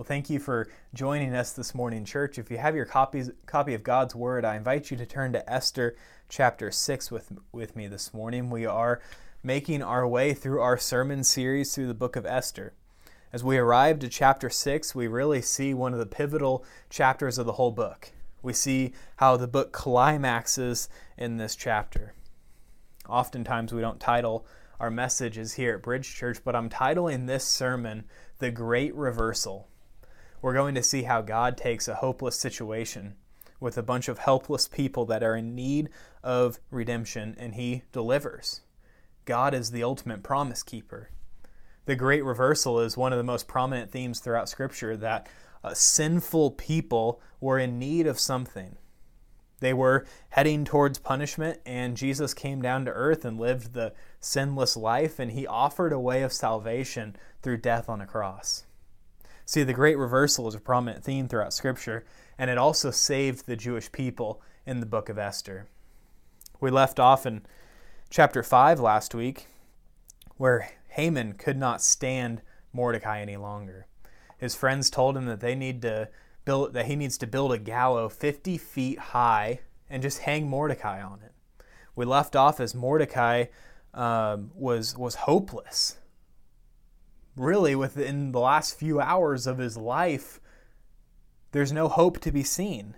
Well, thank you for joining us this morning, church. If you have your copies, copy of God's Word, I invite you to turn to Esther chapter 6 with, with me this morning. We are making our way through our sermon series through the book of Esther. As we arrive to chapter 6, we really see one of the pivotal chapters of the whole book. We see how the book climaxes in this chapter. Oftentimes, we don't title our messages here at Bridge Church, but I'm titling this sermon The Great Reversal we're going to see how God takes a hopeless situation with a bunch of helpless people that are in need of redemption and he delivers. God is the ultimate promise keeper. The great reversal is one of the most prominent themes throughout Scripture that uh, sinful people were in need of something. They were heading towards punishment, and Jesus came down to earth and lived the sinless life, and he offered a way of salvation through death on a cross. See, the great reversal is a prominent theme throughout Scripture, and it also saved the Jewish people in the book of Esther. We left off in chapter 5 last week, where Haman could not stand Mordecai any longer. His friends told him that they need to build that he needs to build a gallows 50 feet high and just hang Mordecai on it. We left off as Mordecai um, was was hopeless really within the last few hours of his life, there's no hope to be seen.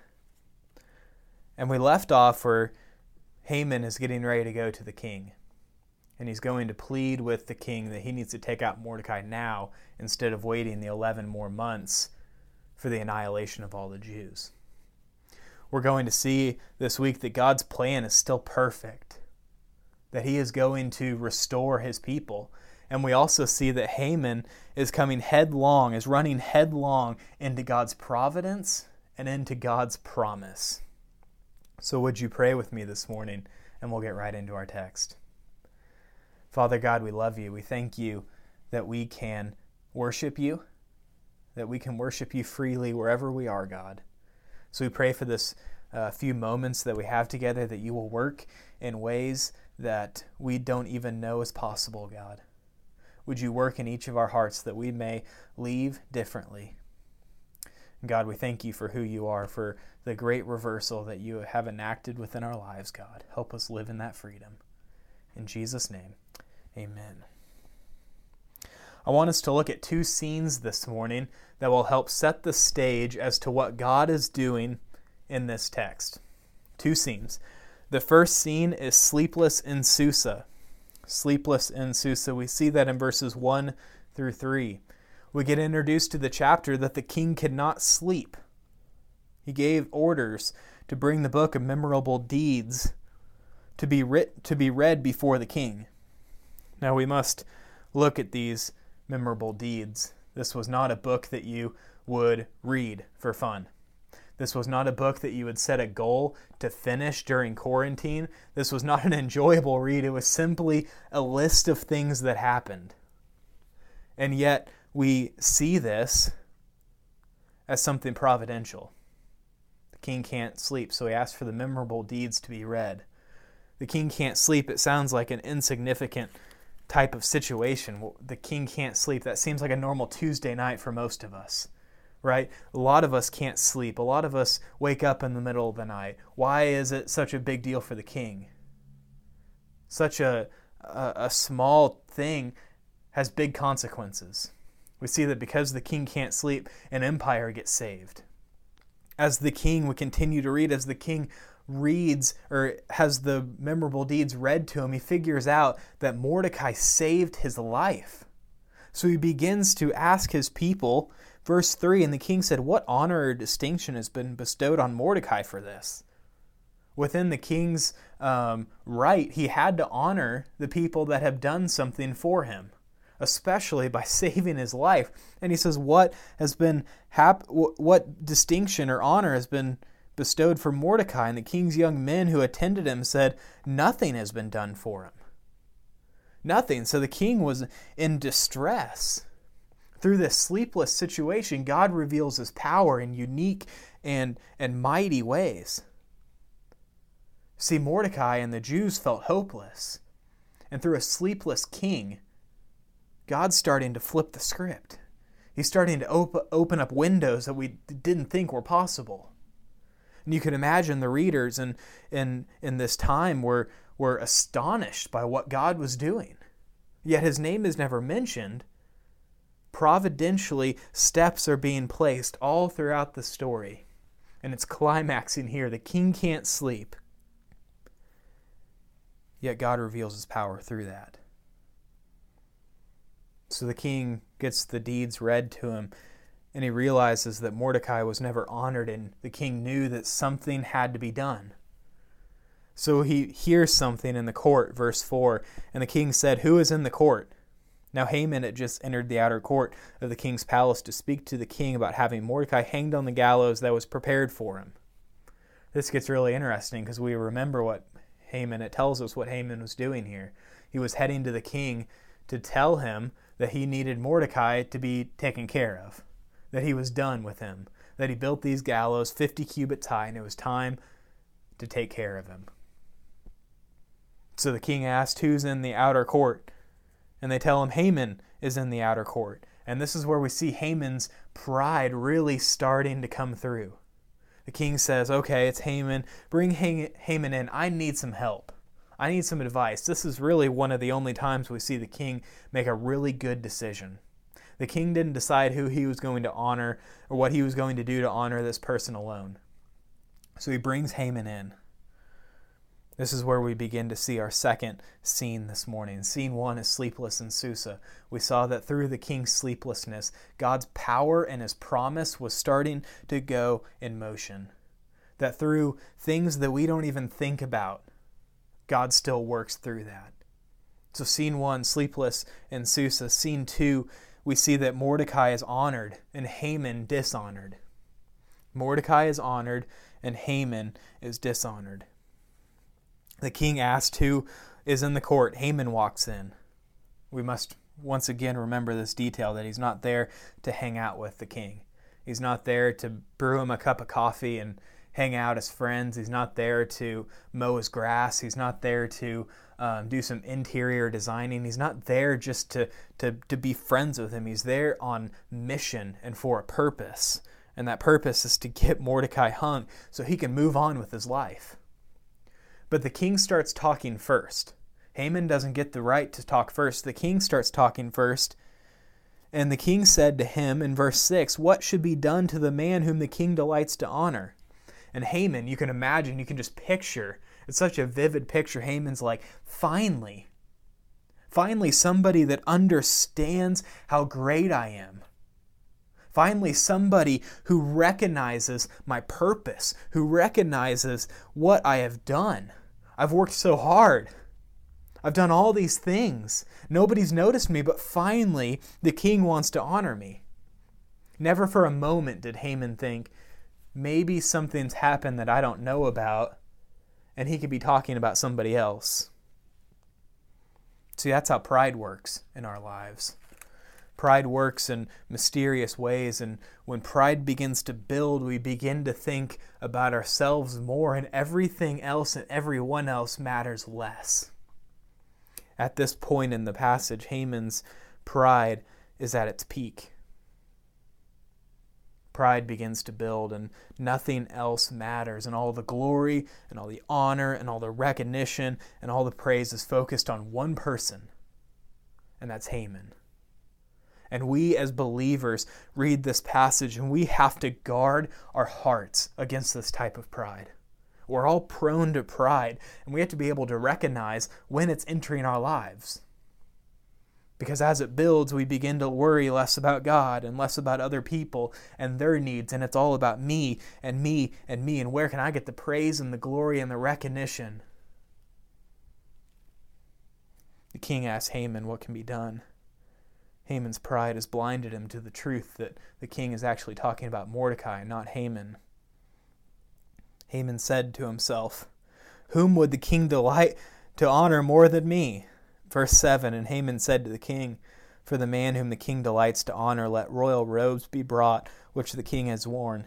And we left off where Haman is getting ready to go to the king. And he's going to plead with the king that he needs to take out Mordecai now instead of waiting the 11 more months for the annihilation of all the Jews. We're going to see this week that God's plan is still perfect, that he is going to restore his people, and we also see that Haman is coming headlong, is running headlong into God's providence and into God's promise. So, would you pray with me this morning? And we'll get right into our text. Father God, we love you. We thank you that we can worship you, that we can worship you freely wherever we are, God. So, we pray for this uh, few moments that we have together that you will work in ways that we don't even know is possible, God would you work in each of our hearts that we may leave differently. God, we thank you for who you are, for the great reversal that you have enacted within our lives, God. Help us live in that freedom. In Jesus' name, amen. I want us to look at two scenes this morning that will help set the stage as to what God is doing in this text. Two scenes. The first scene is sleepless in Susa sleepless in Susa. We see that in verses 1 through 3. We get introduced to the chapter that the king could not sleep. He gave orders to bring the book of memorable deeds to be writ- to be read before the king. Now we must look at these memorable deeds. This was not a book that you would read for fun. This was not a book that you would set a goal to finish during quarantine. This was not an enjoyable read. It was simply a list of things that happened. And yet, we see this as something providential. The king can't sleep, so he asks for the memorable deeds to be read. The king can't sleep, it sounds like an insignificant type of situation. The king can't sleep. That seems like a normal Tuesday night for most of us right? A lot of us can't sleep. A lot of us wake up in the middle of the night. Why is it such a big deal for the king? Such a, a, a small thing has big consequences. We see that because the king can't sleep, an empire gets saved. As the king, we continue to read, as the king reads or has the memorable deeds read to him, he figures out that Mordecai saved his life. So he begins to ask his people Verse 3 And the king said, What honor or distinction has been bestowed on Mordecai for this? Within the king's um, right, he had to honor the people that have done something for him, especially by saving his life. And he says, What has been hap- what distinction or honor has been bestowed for Mordecai? And the king's young men who attended him said, Nothing has been done for him. Nothing. So the king was in distress. Through this sleepless situation, God reveals his power in unique and, and mighty ways. See, Mordecai and the Jews felt hopeless. And through a sleepless king, God's starting to flip the script. He's starting to op- open up windows that we didn't think were possible. And you can imagine the readers in, in, in this time were, were astonished by what God was doing. Yet his name is never mentioned. Providentially, steps are being placed all throughout the story. And it's climaxing here. The king can't sleep. Yet God reveals his power through that. So the king gets the deeds read to him, and he realizes that Mordecai was never honored, and the king knew that something had to be done. So he hears something in the court, verse 4, and the king said, Who is in the court? Now Haman had just entered the outer court of the king's palace to speak to the king about having Mordecai hanged on the gallows that was prepared for him. This gets really interesting because we remember what Haman, it tells us what Haman was doing here. He was heading to the king to tell him that he needed Mordecai to be taken care of, that he was done with him, that he built these gallows 50 cubits high, and it was time to take care of him. So the king asked, Who's in the outer court? And they tell him Haman is in the outer court. And this is where we see Haman's pride really starting to come through. The king says, Okay, it's Haman. Bring Haman in. I need some help. I need some advice. This is really one of the only times we see the king make a really good decision. The king didn't decide who he was going to honor or what he was going to do to honor this person alone. So he brings Haman in. This is where we begin to see our second scene this morning. Scene one is sleepless in Susa. We saw that through the king's sleeplessness, God's power and his promise was starting to go in motion. That through things that we don't even think about, God still works through that. So, scene one, sleepless in Susa. Scene two, we see that Mordecai is honored and Haman dishonored. Mordecai is honored and Haman is dishonored. The king asked who is in the court. Haman walks in. We must once again remember this detail that he's not there to hang out with the king. He's not there to brew him a cup of coffee and hang out as friends. He's not there to mow his grass. He's not there to um, do some interior designing. He's not there just to, to, to be friends with him. He's there on mission and for a purpose. And that purpose is to get Mordecai hung so he can move on with his life. But the king starts talking first. Haman doesn't get the right to talk first. The king starts talking first. And the king said to him in verse 6, What should be done to the man whom the king delights to honor? And Haman, you can imagine, you can just picture, it's such a vivid picture. Haman's like, finally, finally, somebody that understands how great I am. Finally, somebody who recognizes my purpose, who recognizes what I have done. I've worked so hard. I've done all these things. Nobody's noticed me, but finally, the king wants to honor me. Never for a moment did Haman think, maybe something's happened that I don't know about, and he could be talking about somebody else. See, that's how pride works in our lives. Pride works in mysterious ways, and when pride begins to build, we begin to think about ourselves more, and everything else and everyone else matters less. At this point in the passage, Haman's pride is at its peak pride begins to build and nothing else matters and all the glory and all the honor and all the recognition and all the praise is focused on one person and that's Haman. And we as believers read this passage and we have to guard our hearts against this type of pride. We're all prone to pride and we have to be able to recognize when it's entering our lives. Because as it builds, we begin to worry less about God and less about other people and their needs, and it's all about me and me and me, and where can I get the praise and the glory and the recognition? The king asks Haman what can be done. Haman's pride has blinded him to the truth that the king is actually talking about Mordecai, not Haman. Haman said to himself, Whom would the king delight to honor more than me? Verse 7 And Haman said to the king, For the man whom the king delights to honor, let royal robes be brought, which the king has worn,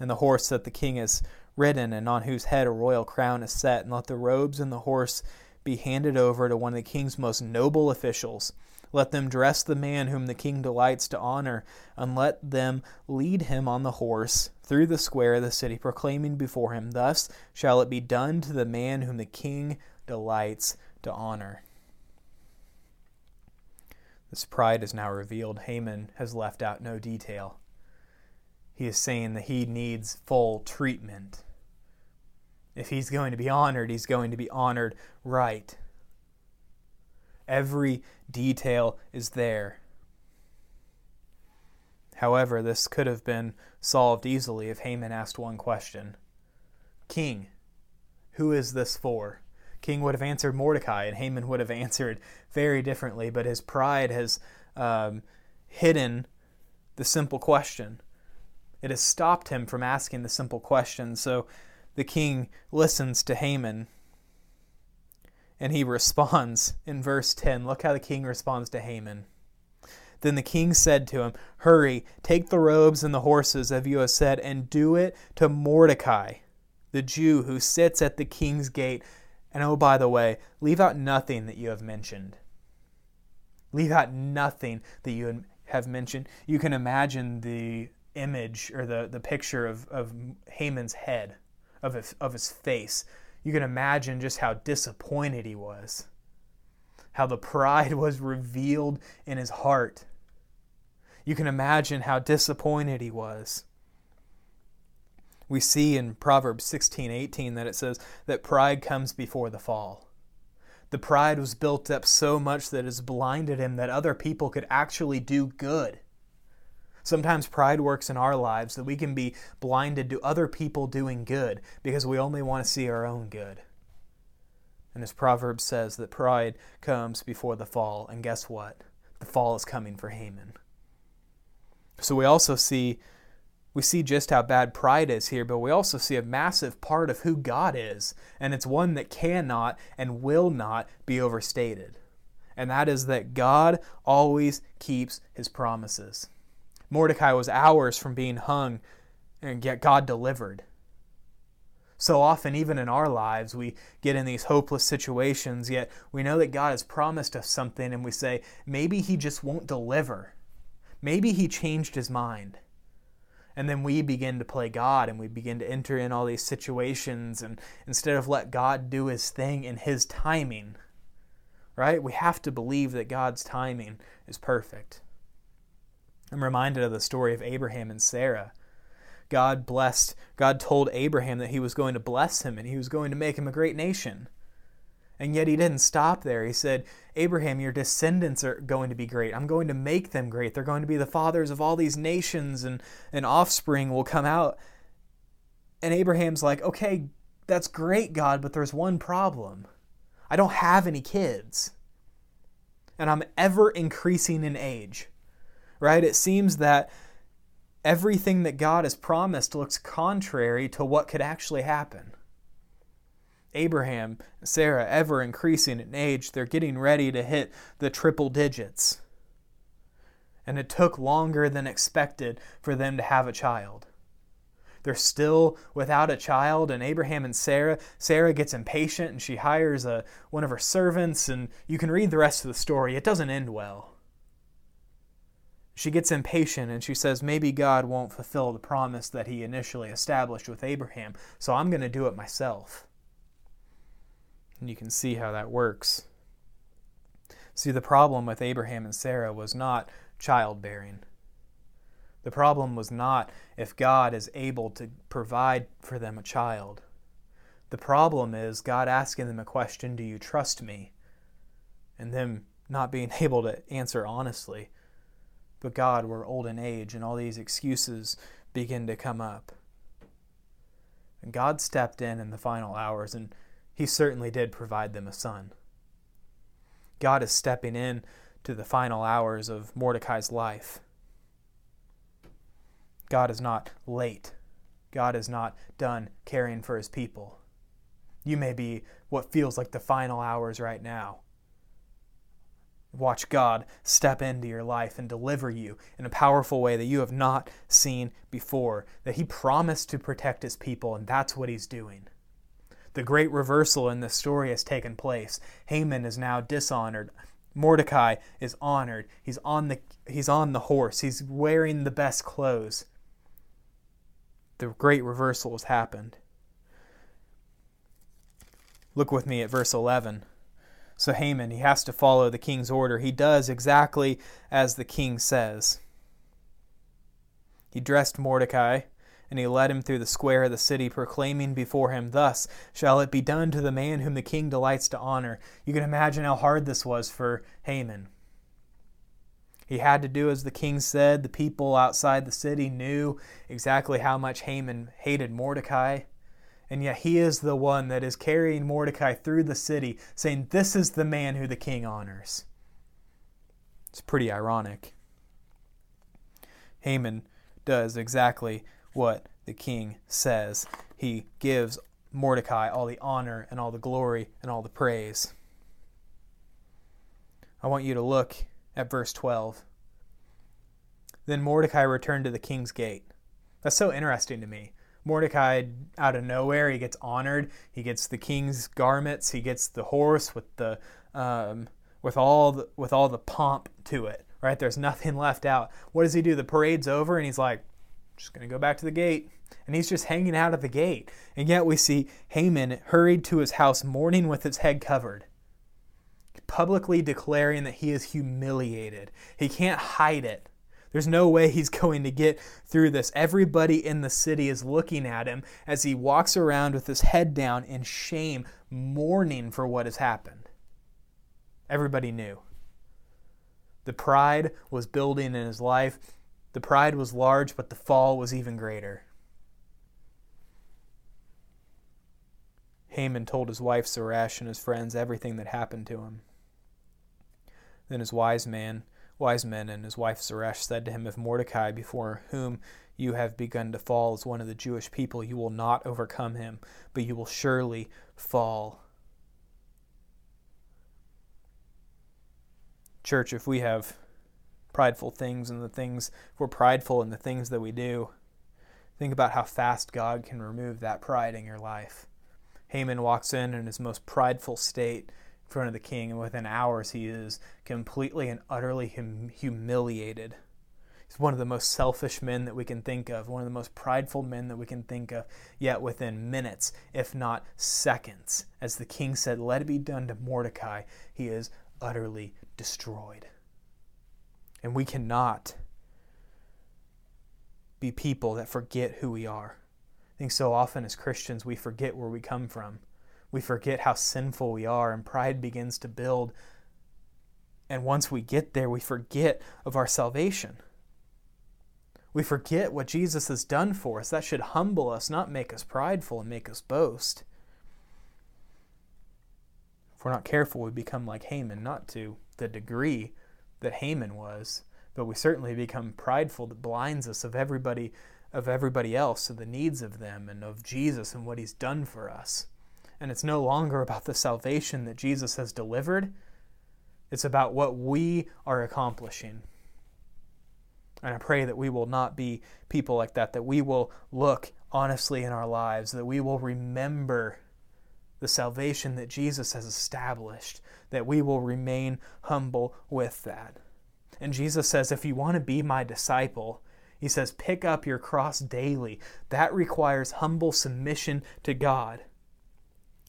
and the horse that the king has ridden, and on whose head a royal crown is set, and let the robes and the horse be handed over to one of the king's most noble officials. Let them dress the man whom the king delights to honor, and let them lead him on the horse through the square of the city, proclaiming before him, Thus shall it be done to the man whom the king delights to honor. This pride is now revealed. Haman has left out no detail. He is saying that he needs full treatment. If he's going to be honored, he's going to be honored right. Every detail is there. However, this could have been solved easily if Haman asked one question King, who is this for? King would have answered Mordecai, and Haman would have answered very differently, but his pride has um, hidden the simple question. It has stopped him from asking the simple question. So the king listens to Haman and he responds in verse 10. Look how the king responds to Haman. Then the king said to him, Hurry, take the robes and the horses, as you have said, and do it to Mordecai, the Jew who sits at the king's gate. And oh, by the way, leave out nothing that you have mentioned. Leave out nothing that you have mentioned. You can imagine the image or the, the picture of, of Haman's head, of his, of his face. You can imagine just how disappointed he was, how the pride was revealed in his heart. You can imagine how disappointed he was we see in Proverbs 16 18 that it says that pride comes before the fall. The pride was built up so much that it has blinded him that other people could actually do good. Sometimes pride works in our lives that we can be blinded to other people doing good because we only want to see our own good. And as Proverbs says, that pride comes before the fall. And guess what? The fall is coming for Haman. So we also see we see just how bad pride is here, but we also see a massive part of who God is, and it's one that cannot and will not be overstated. And that is that God always keeps his promises. Mordecai was hours from being hung, and yet God delivered. So often, even in our lives, we get in these hopeless situations, yet we know that God has promised us something, and we say, maybe He just won't deliver. Maybe He changed His mind. And then we begin to play God and we begin to enter in all these situations and instead of let God do his thing in his timing, right? We have to believe that God's timing is perfect. I'm reminded of the story of Abraham and Sarah. God blessed, God told Abraham that he was going to bless him and he was going to make him a great nation. And yet he didn't stop there. He said, Abraham, your descendants are going to be great. I'm going to make them great. They're going to be the fathers of all these nations, and, and offspring will come out. And Abraham's like, okay, that's great, God, but there's one problem. I don't have any kids. And I'm ever increasing in age. Right? It seems that everything that God has promised looks contrary to what could actually happen. Abraham, and Sarah, ever increasing in age, they're getting ready to hit the triple digits. And it took longer than expected for them to have a child. They're still without a child, and Abraham and Sarah, Sarah gets impatient and she hires a, one of her servants, and you can read the rest of the story. It doesn't end well. She gets impatient and she says, Maybe God won't fulfill the promise that he initially established with Abraham, so I'm going to do it myself. And you can see how that works. See, the problem with Abraham and Sarah was not childbearing. The problem was not if God is able to provide for them a child. The problem is God asking them a question Do you trust me? And them not being able to answer honestly. But God, we're old in age, and all these excuses begin to come up. And God stepped in in the final hours and he certainly did provide them a son. God is stepping in to the final hours of Mordecai's life. God is not late. God is not done caring for his people. You may be what feels like the final hours right now. Watch God step into your life and deliver you in a powerful way that you have not seen before. That He promised to protect His people, and that's what He's doing. The great reversal in this story has taken place. Haman is now dishonored. Mordecai is honored. He's on the he's on the horse. He's wearing the best clothes. The great reversal has happened. Look with me at verse 11. So Haman, he has to follow the king's order. He does exactly as the king says. He dressed Mordecai, and he led him through the square of the city, proclaiming before him, Thus shall it be done to the man whom the king delights to honor. You can imagine how hard this was for Haman. He had to do as the king said. The people outside the city knew exactly how much Haman hated Mordecai. And yet he is the one that is carrying Mordecai through the city, saying, This is the man who the king honors. It's pretty ironic. Haman does exactly what the king says. He gives Mordecai all the honor and all the glory and all the praise. I want you to look at verse 12. Then Mordecai returned to the king's gate. That's so interesting to me. Mordecai, out of nowhere, he gets honored. He gets the king's garments. He gets the horse with the um, with all the, with all the pomp to it right? There's nothing left out. What does he do? The parade's over, and he's like, just to go back to the gate. And he's just hanging out at the gate. And yet we see Haman hurried to his house, mourning with his head covered, publicly declaring that he is humiliated. He can't hide it. There's no way he's going to get through this. Everybody in the city is looking at him as he walks around with his head down in shame, mourning for what has happened. Everybody knew. The pride was building in his life. The pride was large, but the fall was even greater. Haman told his wife Zeresh and his friends everything that happened to him. Then his wise man, wise men and his wife Zeresh said to him, If Mordecai, before whom you have begun to fall, is one of the Jewish people, you will not overcome him, but you will surely fall. Church, if we have prideful things and the things, if we're prideful in the things that we do, think about how fast God can remove that pride in your life. Haman walks in in his most prideful state front of the king, and within hours he is completely and utterly hum- humiliated. He's one of the most selfish men that we can think of, one of the most prideful men that we can think of, yet within minutes, if not seconds, as the king said, Let it be done to Mordecai, he is utterly destroyed. And we cannot be people that forget who we are. I think so often as Christians we forget where we come from. We forget how sinful we are, and pride begins to build. And once we get there, we forget of our salvation. We forget what Jesus has done for us. That should humble us, not make us prideful and make us boast. If we're not careful, we become like Haman, not to the degree that Haman was, but we certainly become prideful that blinds us of everybody of everybody else and the needs of them and of Jesus and what he's done for us. And it's no longer about the salvation that Jesus has delivered. It's about what we are accomplishing. And I pray that we will not be people like that, that we will look honestly in our lives, that we will remember the salvation that Jesus has established, that we will remain humble with that. And Jesus says, if you want to be my disciple, he says, pick up your cross daily. That requires humble submission to God.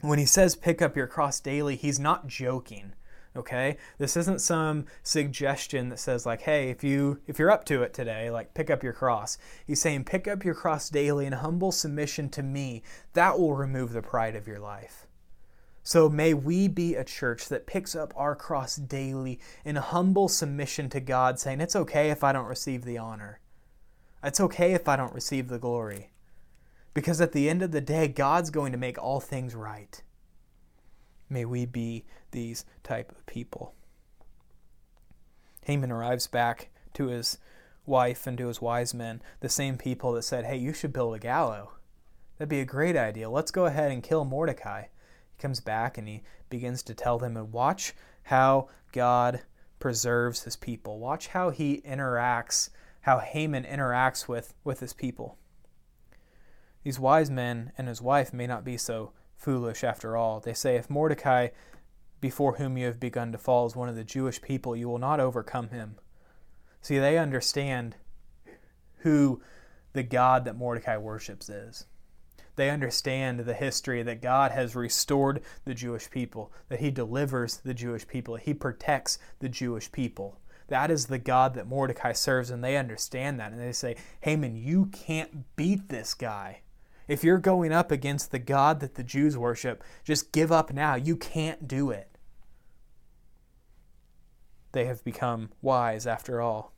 When he says pick up your cross daily, he's not joking okay this isn't some suggestion that says like hey if you if you're up to it today like pick up your cross he's saying pick up your cross daily in humble submission to me that will remove the pride of your life so may we be a church that picks up our cross daily in humble submission to God, saying, It's okay if I don't receive the honor. It's okay if I don't receive the glory. Because at the end of the day, God's going to make all things right. May we be these type of people. Haman arrives back to his wife and to his wise men, the same people that said, Hey, you should build a gallows. That'd be a great idea. Let's go ahead and kill Mordecai. He comes back and he begins to tell them, and watch how God preserves his people. Watch how he interacts, how Haman interacts with, with his people. These wise men and his wife may not be so foolish after all. They say, if Mordecai before whom you have begun to fall is one of the Jewish people, you will not overcome him. See, they understand who the God that Mordecai worships is. They understand the history that God has restored the Jewish people, that He delivers the Jewish people, He protects the Jewish people. That is the God that Mordecai serves, and they understand that. And they say, Haman, you can't beat this guy. If you're going up against the God that the Jews worship, just give up now. You can't do it. They have become wise after all.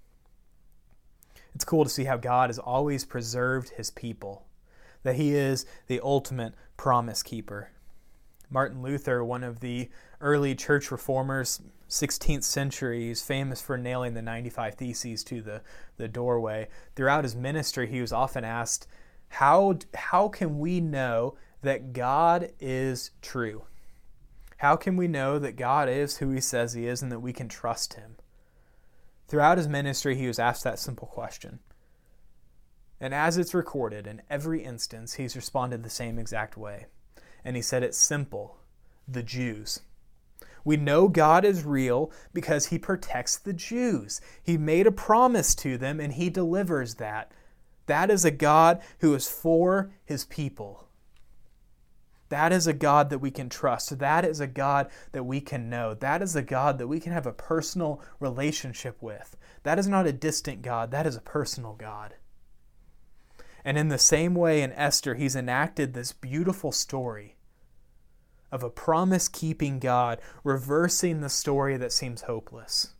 It's cool to see how God has always preserved his people, that he is the ultimate promise keeper. Martin Luther, one of the early church reformers, 16th century, he's famous for nailing the 95 Theses to the, the doorway. Throughout his ministry, he was often asked, how, how can we know that God is true? How can we know that God is who he says he is and that we can trust him? Throughout his ministry, he was asked that simple question. And as it's recorded, in every instance, he's responded the same exact way. And he said it's simple the Jews. We know God is real because he protects the Jews. He made a promise to them and he delivers that. That is a God who is for his people. That is a God that we can trust. That is a God that we can know. That is a God that we can have a personal relationship with. That is not a distant God, that is a personal God. And in the same way, in Esther, he's enacted this beautiful story of a promise keeping God reversing the story that seems hopeless,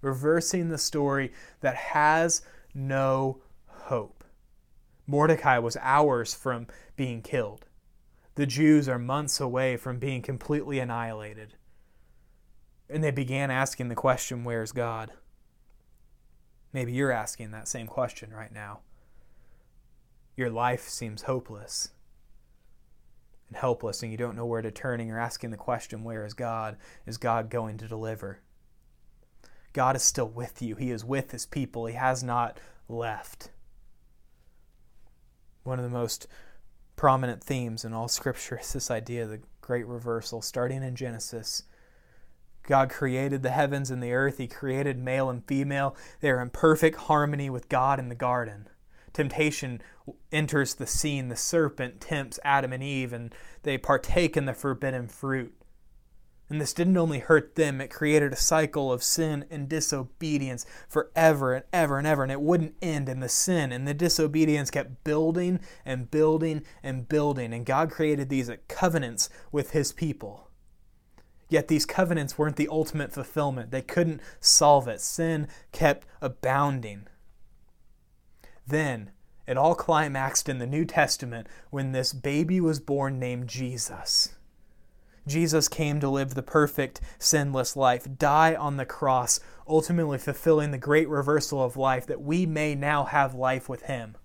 reversing the story that has no hope. Mordecai was hours from being killed. The Jews are months away from being completely annihilated. And they began asking the question, Where's God? Maybe you're asking that same question right now. Your life seems hopeless and helpless, and you don't know where to turn, and you're asking the question, Where is God? Is God going to deliver? God is still with you. He is with his people. He has not left one of the most prominent themes in all Scripture is this idea of the great reversal, starting in Genesis. God created the heavens and the earth. He created male and female. They are in perfect harmony with God in the garden. Temptation enters the scene. The serpent tempts Adam and Eve, and they partake in the forbidden fruit. And this didn't only hurt them, it created a cycle of sin and disobedience forever and ever and ever. And it wouldn't end. And the sin and the disobedience kept building and building and building. And God created these covenants with His people. Yet these covenants weren't the ultimate fulfillment, they couldn't solve it. Sin kept abounding. Then, it all climaxed in the New Testament when this baby was born named Jesus. Jesus came to live the perfect, sinless life, die on the cross, ultimately fulfilling the great reversal of life that we may now have life with Him.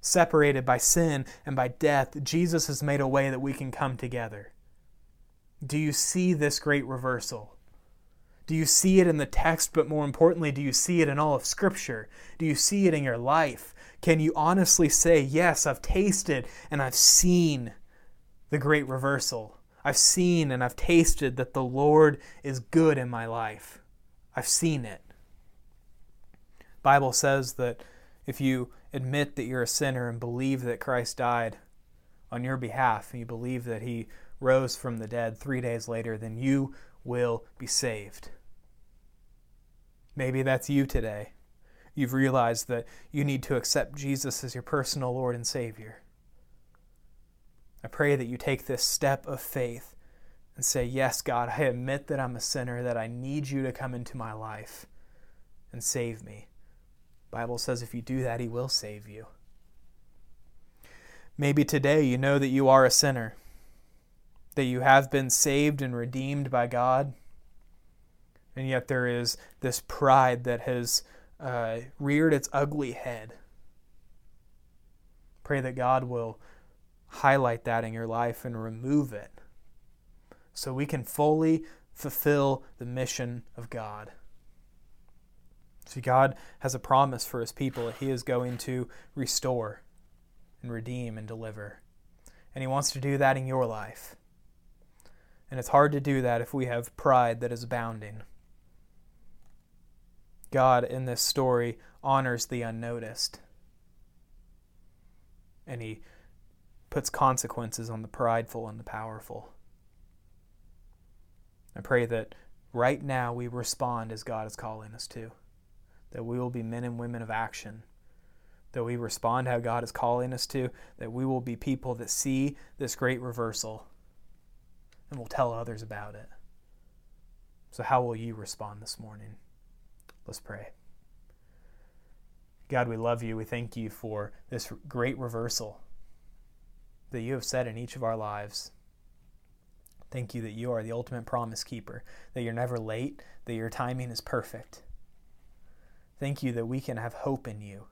Separated by sin and by death, Jesus has made a way that we can come together. Do you see this great reversal? Do you see it in the text, but more importantly, do you see it in all of Scripture? Do you see it in your life? Can you honestly say, Yes, I've tasted and I've seen the great reversal? I've seen and I've tasted that the Lord is good in my life. I've seen it. Bible says that if you admit that you're a sinner and believe that Christ died on your behalf, and you believe that he rose from the dead 3 days later, then you will be saved. Maybe that's you today. You've realized that you need to accept Jesus as your personal Lord and Savior. I pray that you take this step of faith and say, Yes, God, I admit that I'm a sinner, that I need you to come into my life and save me. The Bible says if you do that, He will save you. Maybe today you know that you are a sinner, that you have been saved and redeemed by God, and yet there is this pride that has uh, reared its ugly head. Pray that God will highlight that in your life and remove it so we can fully fulfill the mission of God. See, God has a promise for his people that he is going to restore and redeem and deliver. And he wants to do that in your life. And it's hard to do that if we have pride that is abounding. God, in this story, honors the unnoticed. And he puts consequences on the prideful and the powerful. I pray that right now we respond as God is calling us to, that we will be men and women of action, that we respond how God is calling us to, that we will be people that see this great reversal and will tell others about it. So, how will you respond this morning? Let's pray. God, we love you. We thank you for this great reversal that you have said in each of our lives. Thank you that you are the ultimate promise keeper, that you're never late, that your timing is perfect. Thank you that we can have hope in you.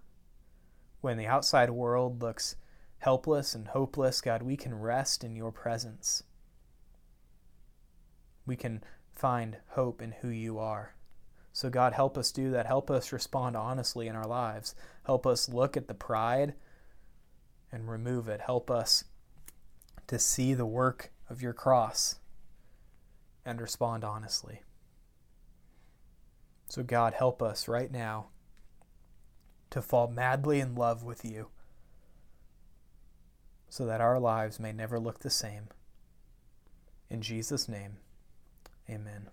When the outside world looks helpless and hopeless, God, we can rest in your presence. We can find hope in who you are. So, God, help us do that. Help us respond honestly in our lives. Help us look at the pride and remove it. Help us to see the work of your cross and respond honestly. So, God, help us right now to fall madly in love with you so that our lives may never look the same. In Jesus' name, amen.